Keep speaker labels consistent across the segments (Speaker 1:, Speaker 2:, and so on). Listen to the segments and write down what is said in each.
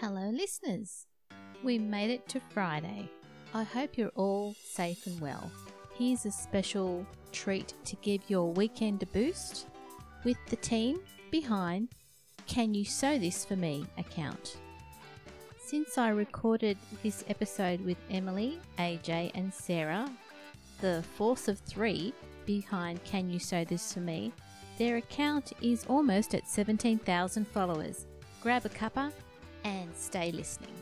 Speaker 1: Hello, listeners. We made it to Friday. I hope you're all safe and well. Here's a special treat to give your weekend a boost with the team behind Can You Sew This For Me account. Since I recorded this episode with Emily, AJ, and Sarah, the force of three behind Can You Sew This For Me, their account is almost at 17,000 followers. Grab a cuppa and stay listening.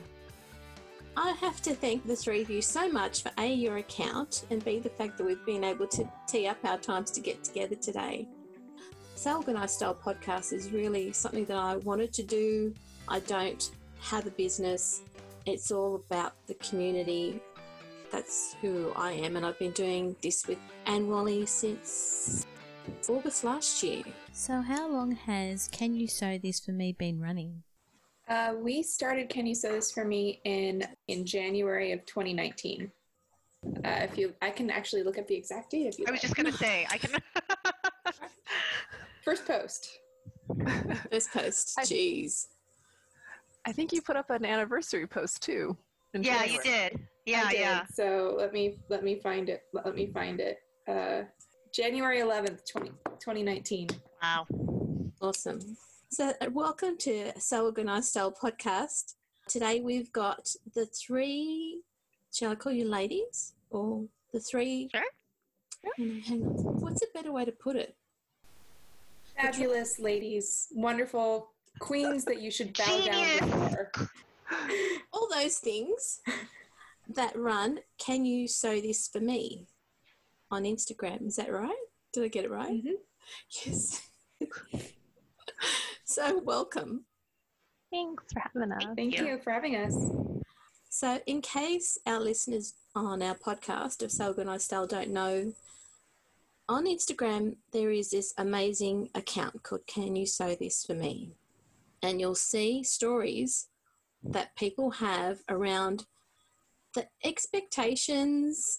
Speaker 2: I have to thank the three of you so much for A, your account, and B, the fact that we've been able to tee up our times to get together today. Sew Organised Style podcast is really something that I wanted to do. I don't have a business, it's all about the community. That's who I am, and I've been doing this with Anne Whalley since August last year.
Speaker 1: So, how long has Can You Sew This For Me been running?
Speaker 3: Uh, we started Can You Sew This For Me in in January of 2019. Uh, if you, I can actually look up the exact date if you
Speaker 4: I was
Speaker 3: like.
Speaker 4: just gonna say I can.
Speaker 3: First post.
Speaker 2: First post, jeez.
Speaker 5: I think you put up an anniversary post too. in
Speaker 4: yeah, you did. Yeah,
Speaker 3: I did.
Speaker 4: yeah.
Speaker 3: So let me let me find it. Let me find it. Uh, January 11th, 20, 2019.
Speaker 4: Wow.
Speaker 2: Awesome. So, uh, welcome to Sew Organised Style podcast. Today we've got the three, shall I call you ladies? Or the three?
Speaker 4: Sure.
Speaker 2: Hang on, hang on. What's a better way to put it?
Speaker 3: Fabulous ladies, wonderful queens that you should bow down before.
Speaker 2: All those things that run, can you sew this for me on Instagram? Is that right? Did I get it right?
Speaker 3: Mhm.
Speaker 2: Yes. So, welcome.
Speaker 5: Thanks for having us.
Speaker 3: Thank
Speaker 4: you.
Speaker 3: you for having us.
Speaker 2: So, in case our listeners on our podcast of Sew Organised Style don't know, on Instagram there is this amazing account called Can You Sew This For Me? And you'll see stories that people have around the expectations,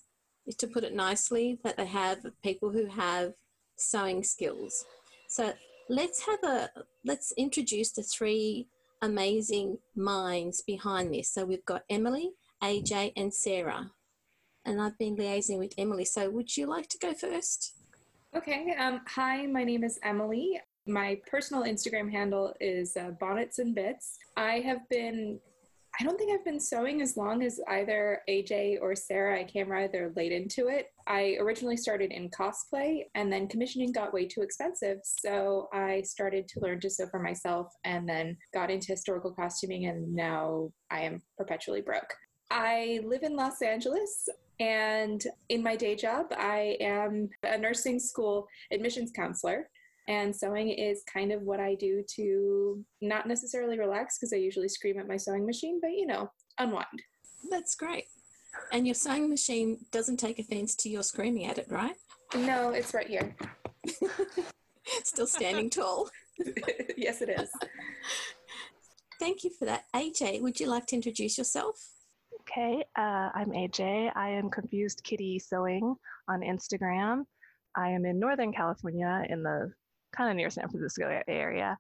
Speaker 2: to put it nicely, that they have of people who have sewing skills. So let's have a let's introduce the three amazing minds behind this. So we've got Emily, AJ, and Sarah. And I've been liaising with Emily. So would you like to go first?
Speaker 3: Okay. Um, hi, my name is Emily. My personal Instagram handle is uh, Bonnets and Bits. I have been, I don't think I've been sewing as long as either AJ or Sarah. I came rather late into it. I originally started in cosplay and then commissioning got way too expensive. So I started to learn to sew for myself and then got into historical costuming and now I am perpetually broke. I live in Los Angeles. And in my day job, I am a nursing school admissions counselor. And sewing is kind of what I do to not necessarily relax because I usually scream at my sewing machine, but you know, unwind.
Speaker 2: That's great. And your sewing machine doesn't take offense to your screaming at it, right?
Speaker 3: No, it's right here.
Speaker 2: Still standing tall.
Speaker 3: yes, it is.
Speaker 2: Thank you for that. AJ, would you like to introduce yourself?
Speaker 5: Okay, uh, I'm AJ. I am Confused Kitty Sewing on Instagram. I am in Northern California, in the kind of near San Francisco area.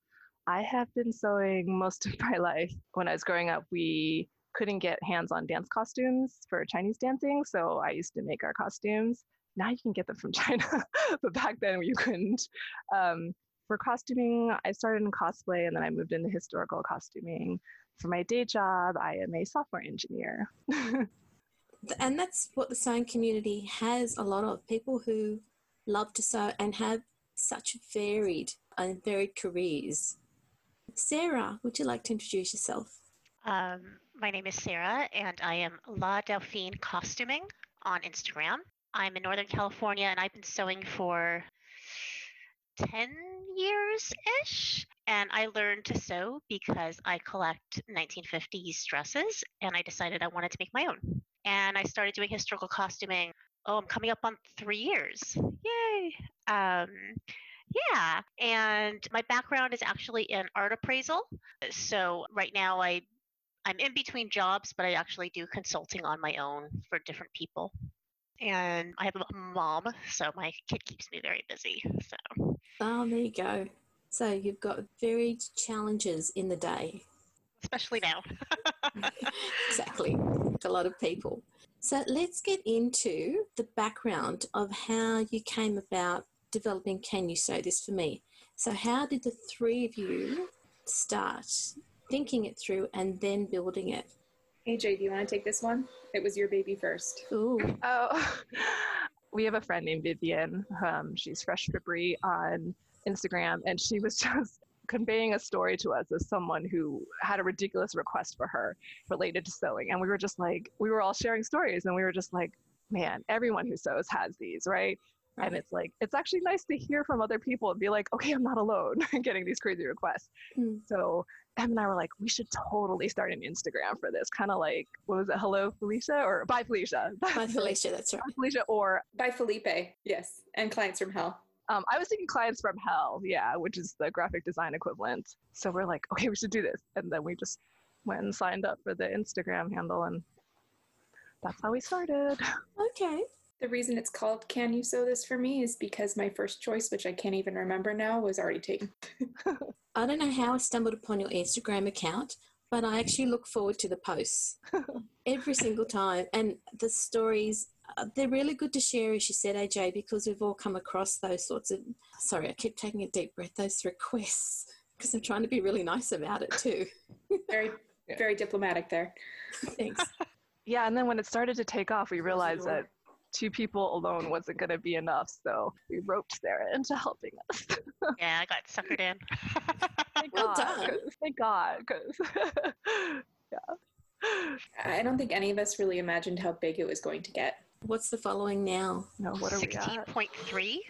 Speaker 5: I have been sewing most of my life. When I was growing up, we couldn't get hands on dance costumes for Chinese dancing, so I used to make our costumes. Now you can get them from China, but back then you couldn't. Um, for costuming, I started in cosplay and then I moved into historical costuming. For my day job, I am a software engineer.
Speaker 2: And that's what the sewing community has a lot of people who love to sew and have such varied and varied careers. Sarah, would you like to introduce yourself?
Speaker 4: Um, my name is Sarah, and I am La Delphine Costuming on Instagram. I'm in Northern California, and I've been sewing for 10 years ish. And I learned to sew because I collect 1950s dresses, and I decided I wanted to make my own. And I started doing historical costuming. Oh, I'm coming up on three years. Yay! Um, yeah, and my background is actually in art appraisal. So right now I I'm in between jobs, but I actually do consulting on my own for different people. And I have a mom, so my kid keeps me very busy. So
Speaker 2: Oh, there you go. So you've got varied challenges in the day.
Speaker 4: especially now.
Speaker 2: exactly. A lot of people. So let's get into the background of how you came about developing Can You Sew This For Me? So, how did the three of you start thinking it through and then building it?
Speaker 3: AJ, do you want to take this one? It was your baby first.
Speaker 2: Ooh,
Speaker 5: Oh, we have a friend named Vivian. Um, she's Fresh Frippery on Instagram, and she was just conveying a story to us as someone who had a ridiculous request for her related to sewing. And we were just like, we were all sharing stories, and we were just like, man, everyone who sews has these, right? And it's like, it's actually nice to hear from other people and be like, okay, I'm not alone getting these crazy requests.
Speaker 2: Hmm.
Speaker 5: So Em and I were like, we should totally start an Instagram for this. Kind of like, what was it? Hello, Felicia? Or bye, Felicia.
Speaker 2: Bye, Felicia, that's right.
Speaker 5: Bye, Felicia. Or
Speaker 3: Bye Felipe, yes, and clients from hell.
Speaker 5: um, I was thinking clients from hell, yeah, which is the graphic design equivalent. So we're like, okay, we should do this. And then we just went and signed up for the Instagram handle, and that's how we started.
Speaker 2: Okay.
Speaker 3: The reason it's called Can You Sew This For Me is because my first choice, which I can't even remember now, was already taken.
Speaker 2: I don't know how I stumbled upon your Instagram account, but I actually look forward to the posts every single time. And the stories, uh, they're really good to share, as you said, AJ, because we've all come across those sorts of. Sorry, I keep taking a deep breath, those requests, because I'm trying to be really nice about it too.
Speaker 3: Very,
Speaker 5: Yeah.
Speaker 3: very diplomatic there.
Speaker 2: Thanks.
Speaker 5: Yeah, and then when it started to take off, we realized that two people alone wasn't going to be enough. So we roped Sarah into helping us.
Speaker 4: yeah, I got suckered in.
Speaker 5: Thank
Speaker 2: Well
Speaker 5: God.
Speaker 2: done.
Speaker 5: 'cause- Thank God. 'cause- yeah.
Speaker 3: I don't think any of us really imagined how big it was going to get.
Speaker 2: What's the following now?
Speaker 5: No, what are we
Speaker 4: Sixteen
Speaker 5: at?
Speaker 4: point three.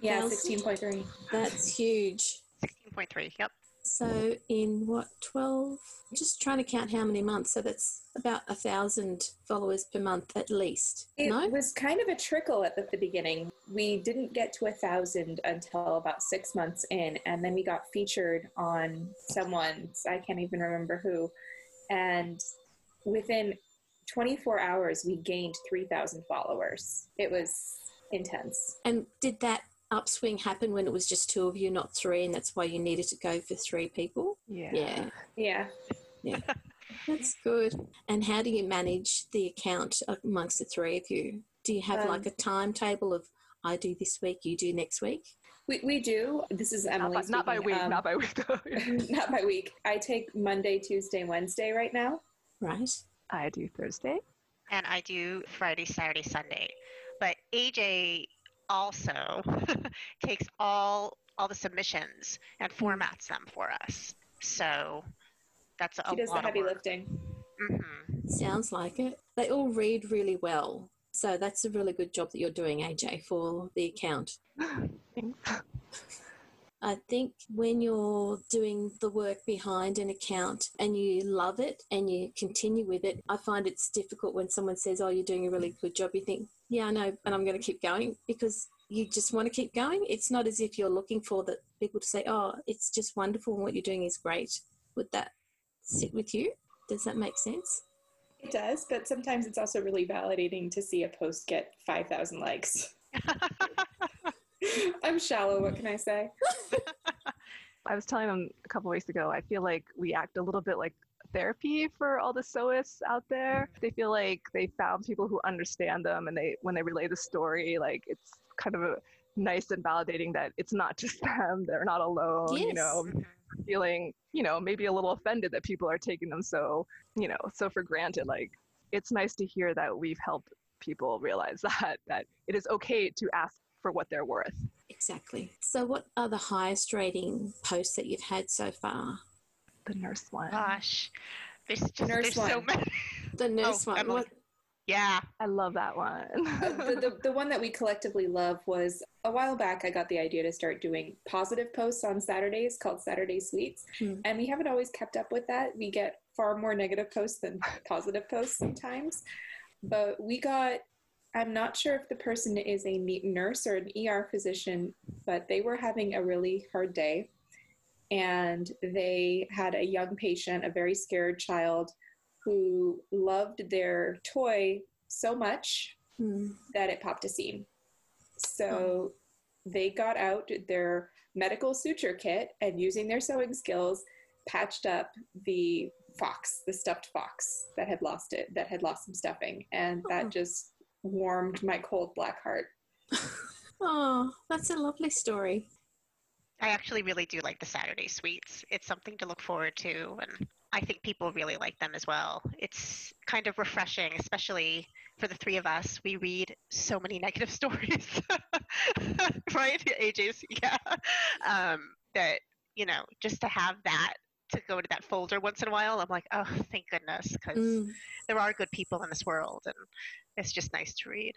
Speaker 3: Yeah, 16.3.
Speaker 2: That's huge.
Speaker 4: Sixteen point three. Yep.
Speaker 2: So, in what, 12? Just trying to count how many months. So, that's about a thousand followers per month at least.
Speaker 3: It
Speaker 2: no?
Speaker 3: was kind of a trickle at the, the beginning. We didn't get to a thousand until about six months in, and then we got featured on someone's, I can't even remember who. And within 24 hours, we gained 3,000 followers. It was intense.
Speaker 2: And did that upswing happened when it was just two of you, not three, and that's why you needed to go for three people?
Speaker 5: Yeah.
Speaker 2: Yeah,
Speaker 3: Yeah.
Speaker 2: that's good. And how do you manage the account amongst the three of you? Do you have
Speaker 3: Um,
Speaker 2: like a timetable of I do this week, you do next week?
Speaker 3: We, we do. This is
Speaker 5: Not
Speaker 3: Emily.
Speaker 5: by, not by week,
Speaker 3: Um,
Speaker 5: not by week. though.
Speaker 3: not by week. I take Monday, Tuesday, Wednesday right now.
Speaker 2: Right?
Speaker 5: I do Thursday.
Speaker 4: And I do Friday, Saturday, Sunday. But AJ also takes all all the submissions and formats them for us. So that's a
Speaker 3: She does the
Speaker 4: lot
Speaker 3: heavy
Speaker 4: of work.
Speaker 3: lifting.
Speaker 4: hmm
Speaker 2: Sounds like it. They all read really well. So that's a really good job that you're doing, AJ, for the account.
Speaker 5: Thanks.
Speaker 2: I think when you're doing the work behind an account and you love it and you continue with it, I find it's difficult when someone says, Oh, you're doing a really good job. You think, Yeah, I know, and I'm going to keep going because you just want to keep going. It's not as if you're looking for the people to say, Oh, it's just wonderful and what you're doing is great. Would that sit with you? Does that make sense?
Speaker 3: It does, but sometimes it's also really validating to see a post get 5,000 likes. I'm shallow, what can I say?
Speaker 5: I was telling them a couple weeks ago, I feel like we act a little bit like therapy for all the sewists out there. They feel like they found people who understand them and they when they relay the story, like it's kind of a nice and validating that it's not just them, they're not alone, you know,
Speaker 4: Mhm.
Speaker 5: feeling, you know, maybe a little offended that people are taking them so, you know, so for granted. Like it's nice to hear that we've helped people realize that that it is okay to ask for what they're worth.
Speaker 2: Exactly. So, what are the highest rating posts that you've had so far?
Speaker 5: The nurse one.
Speaker 4: Gosh, there's just
Speaker 3: Nurse
Speaker 4: there's so
Speaker 3: one.
Speaker 4: many.
Speaker 2: The nurse
Speaker 4: Oh,
Speaker 2: one. What,
Speaker 4: Yeah.
Speaker 5: I love that one.
Speaker 3: Uh, the, the, the one that we collectively love was a while back, I got the idea to start doing positive posts on Saturdays called Saturday Sweets.
Speaker 2: Hmm.
Speaker 3: And we haven't always kept up with that. We get far more negative posts than positive posts sometimes. But we got, I'm not sure if the person is a nurse or an ER physician, but they were having a really hard day. And they had a young patient, a very scared child, who loved their toy so much
Speaker 2: Hmm.
Speaker 3: that it popped a seam. So they got out their medical suture kit and using their sewing skills, patched up the fox, the stuffed fox that had lost it, that had lost some stuffing, and that just warmed my cold black heart.
Speaker 2: Oh, that's a lovely story.
Speaker 4: I actually really do like the Saturday sweets. It's something to look forward to, and I think people really like them as well. It's kind of refreshing, especially for the three of us. We read so many negative stories, right? AJ's, yeah. Um, that you know, just to have that to go to that folder once in a while, I'm like, oh, thank goodness, because
Speaker 2: Mm.
Speaker 4: there are good people in this world, and it's just nice to read.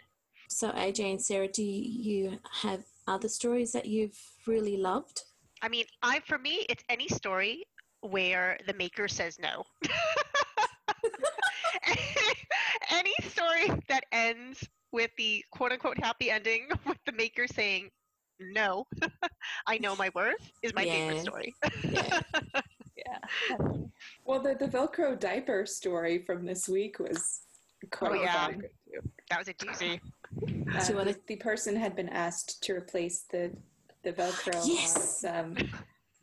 Speaker 2: So, AJ and Sarah, do you have other stories that you've really loved?
Speaker 4: I mean, I for me, it's any story where the maker says no. any story that ends with the quote unquote happy ending with the maker saying no, I know my worth is my favorite story.
Speaker 2: Yeah.
Speaker 5: Yeah.
Speaker 3: Well, the, the Velcro diaper story from this week was quite
Speaker 4: Oh, yeah.
Speaker 3: fun.
Speaker 4: That was a doozy.
Speaker 3: Uh,
Speaker 2: Do you
Speaker 3: the, the person had been asked to replace the the Velcro
Speaker 2: Yes.
Speaker 3: on some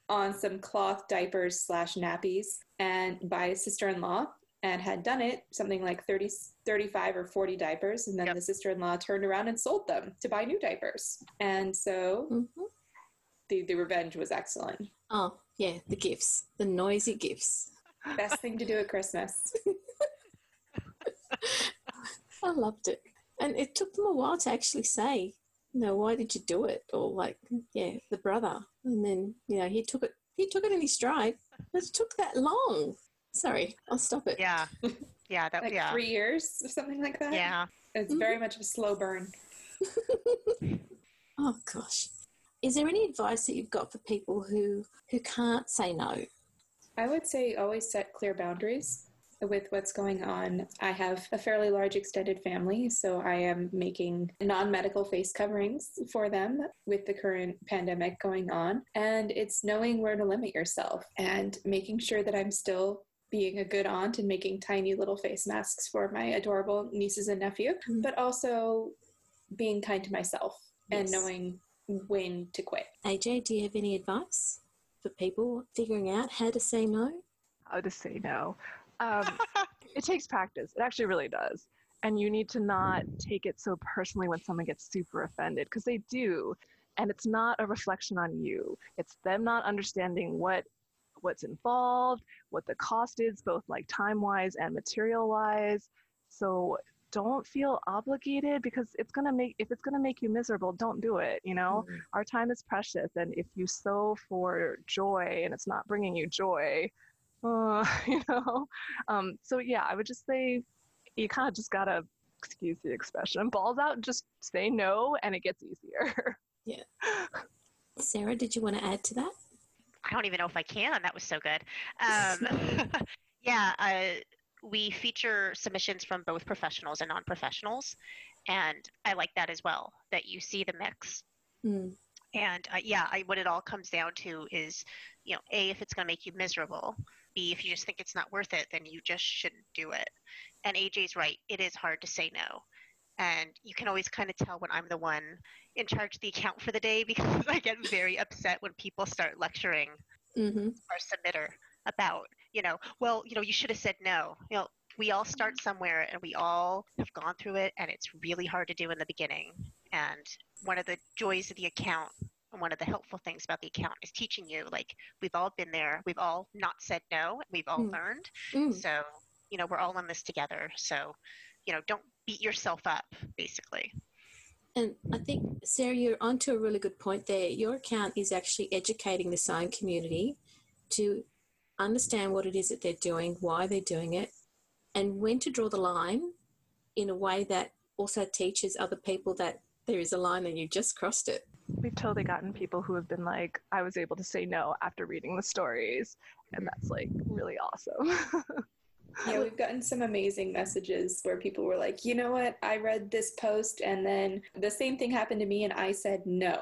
Speaker 3: on some cloth diapers slash nappies, and by his sister-in-law, and had done it something like 30, 35 or forty diapers, and then
Speaker 4: Yep.
Speaker 3: the sister-in-law turned around and sold them to buy new diapers, and so
Speaker 2: hmm
Speaker 3: the the revenge was excellent.
Speaker 2: Oh, yeah, the gifts, the noisy gifts.
Speaker 3: Best thing to do at Christmas.
Speaker 2: I loved it. And it took them a while to actually say, you know, why did you do it? Or like, yeah, the brother. And then, you know, he took it he took it in his stride. But it took that long. Sorry, I'll stop it.
Speaker 4: Yeah. Yeah, that
Speaker 3: like
Speaker 4: yeah.
Speaker 3: three years or something like that.
Speaker 4: Yeah.
Speaker 3: It's mm-hmm. very much a slow burn.
Speaker 2: Oh gosh. Is there any advice that you've got for people who who can't say no?
Speaker 3: I would say always set clear boundaries with what's going on. I have a fairly large extended family, so I am making non medical face coverings for them with the current pandemic going on. And it's knowing where to limit yourself and making sure that I'm still being a good aunt and making tiny little face masks for my adorable nieces and nephew,
Speaker 2: Mm.
Speaker 3: but also being kind to myself and knowing when to quit.
Speaker 2: AJ, do you have any advice for people figuring out how to say no?
Speaker 5: How to say no. Um, it takes practice. It actually really does. And you need to not take it so personally when someone gets super offended because they do. And it's not a reflection on you. It's them not understanding what what's involved, what the cost is, both like time wise and material wise. So don't feel obligated because it's gonna make if it's gonna make you miserable, don't do it. You know, our time is precious, and if you sew for joy and it's not bringing you joy, uh, you know. Um, so yeah, I would just say you kind of just gotta excuse the expression, balls out, and just say no, and it gets easier. Yeah.
Speaker 2: Sarah, did you want to add to that?
Speaker 4: I don't even know if I can. That was so good. Um, yeah, uh, we feature submissions from both professionals and non-professionals, and I like that as well. That you see the mix,
Speaker 2: Mm.
Speaker 4: and uh, yeah, I, what it all comes down to is, you know, a if it's going to make you miserable. B if you just think it's not worth it, then you just shouldn't do it. And AJ's right. It is hard to say no. And you can always kind of tell when I'm the one in charge of the account for the day because I get very upset when people start lecturing
Speaker 2: hmm
Speaker 4: our submitter about, you know, well, you know, you should have said no. You know, we all start somewhere and we all have gone through it and it's really hard to do in the beginning. And one of the joys of the account and one of the helpful things about the account is teaching you like we've all been there, we've all not said no, we've all
Speaker 2: Mm.
Speaker 4: learned.
Speaker 2: Mm.
Speaker 4: So, you know, we're all in this together. So, you know, don't beat yourself up basically.
Speaker 2: And I think, Sarah, you're onto a really good point there. Your account is actually educating the sewing community to understand what it is that they're doing, why they're doing it, and when to draw the line in a way that also teaches other people that there is a line and you just crossed it.
Speaker 5: We've totally gotten people who have been like, I was able to say no after reading the stories, and that's like really awesome.
Speaker 3: Yeah, we've gotten some amazing messages where people were like, you know what, I read this post and then the same thing happened to me and I said no.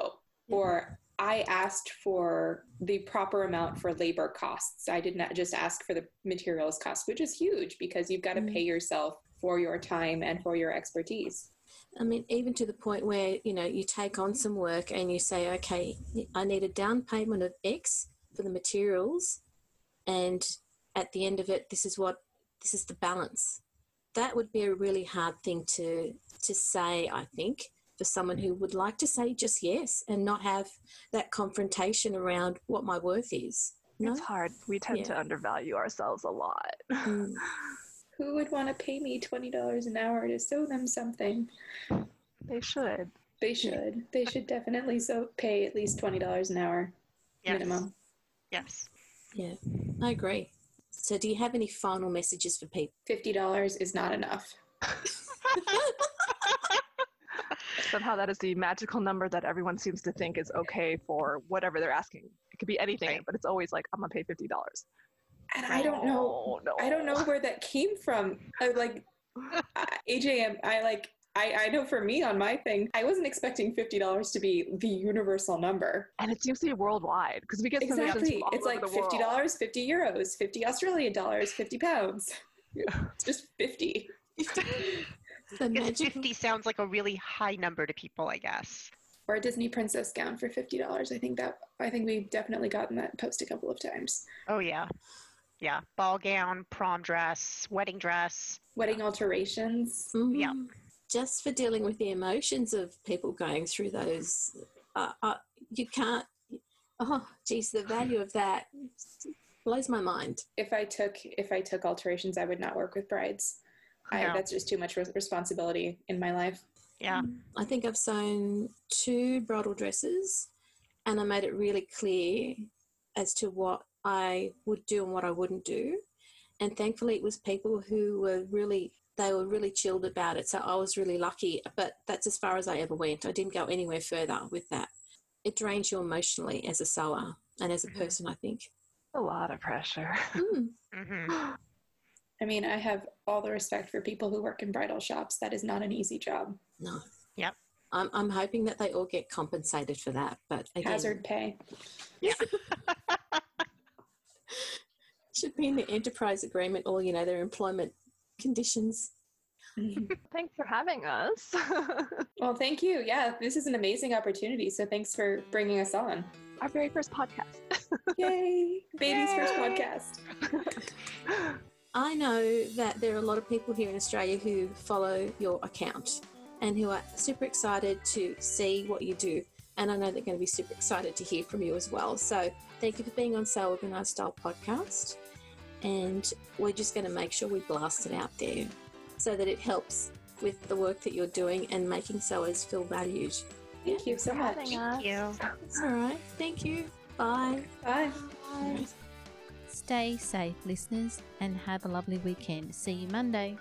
Speaker 3: Mm-hmm. Or I asked for the proper amount for labor costs. I did not just ask for the materials cost, which is huge because you've got to
Speaker 2: Mm.
Speaker 3: pay yourself for your time and for your expertise.
Speaker 2: I mean, even to the point where, you know, you take on some work and you say, okay, I need a down payment of X for the materials and at the end of it, this is what this is the balance. That would be a really hard thing to to say, I think, for someone who would like to say just yes and not have that confrontation around what my worth is. No?
Speaker 5: It's hard. We tend
Speaker 2: Yeah.
Speaker 5: to undervalue ourselves a lot.
Speaker 2: Mm.
Speaker 3: Who would want to pay me $20 an hour to sew them something?
Speaker 5: they should.
Speaker 3: They should. They should definitely so pay at least $20 an hour
Speaker 4: Yes.
Speaker 3: minimum.
Speaker 4: Yes.
Speaker 2: Yeah, I agree. So, do you have any final messages for people?
Speaker 3: $50 is not enough.
Speaker 5: Somehow that is the magical number that everyone seems to think is okay for whatever they're asking. It could be anything,
Speaker 4: Right.
Speaker 5: but it's always like, I'm gonna pay fifty dollars.
Speaker 3: And I don't know.
Speaker 5: no.
Speaker 3: I don't know where that came from. I like I- AJM. I like. I, I know for me on my thing, I wasn't expecting fifty dollars to be the universal number.
Speaker 5: And it seems to be worldwide because we get submissions
Speaker 3: Exactly.
Speaker 5: from all
Speaker 3: It's
Speaker 5: over
Speaker 3: like
Speaker 5: the
Speaker 3: fifty dollars, fifty euros, fifty Australian dollars, fifty pounds.
Speaker 5: Yeah.
Speaker 3: It's just fifty.
Speaker 2: The
Speaker 4: Because 50 sounds like a really high number to people, I guess.
Speaker 3: Or a Disney princess gown for fifty dollars. I think that I think we've definitely gotten that post a couple of times.
Speaker 4: Oh, yeah. Yeah. Ball gown, prom dress, wedding dress.
Speaker 3: Wedding alterations.
Speaker 4: Yeah.
Speaker 2: Mhm. Just for dealing with the emotions of people going through those, uh, uh, you can't. Oh, geez, the value of that blows my mind.
Speaker 3: If I took if I took alterations, I would not work with brides. I,
Speaker 4: No.
Speaker 3: that's just too much res- responsibility in my life.
Speaker 4: Yeah.
Speaker 2: I think I've sewn two bridal dresses and I made it really clear as to what I would do and what I wouldn't do. And thankfully, it was people who were really, they were really chilled about it. So I was really lucky, but that's as far as I ever went. I didn't go anywhere further with that. It drains you emotionally as a sewer and as a
Speaker 4: Mhm.
Speaker 2: person, I think.
Speaker 5: A lot of pressure.
Speaker 2: Mm,
Speaker 4: hmm
Speaker 3: I mean, I have all the respect for people who work in bridal shops. That is not an easy job.
Speaker 2: no.
Speaker 4: Yep.
Speaker 2: I'm, I'm hoping that they all get compensated for that. But again,
Speaker 3: Hazard pay.
Speaker 2: should be in the enterprise agreement or, you know, their employment conditions.
Speaker 5: Thanks for having us.
Speaker 3: well, thank you. Yeah, this is an amazing opportunity. So thanks for bringing us on.
Speaker 5: Our very first podcast.
Speaker 3: Yay! Baby's first podcast.
Speaker 2: I know that there are a lot of people here in Australia who follow your account and who are super excited to see what you do. And I know they're going to be super excited to hear from you as well. So thank you for being on Sew Organised Style podcast. And we're just going to make sure we blast it out there so that it helps with the work that you're doing and making sewers feel valued.
Speaker 3: Thank you so much.
Speaker 4: Thank you.
Speaker 2: All right. Thank you. Bye. Bye.
Speaker 3: Bye.
Speaker 1: Stay safe, listeners, and have a lovely weekend. See you Monday.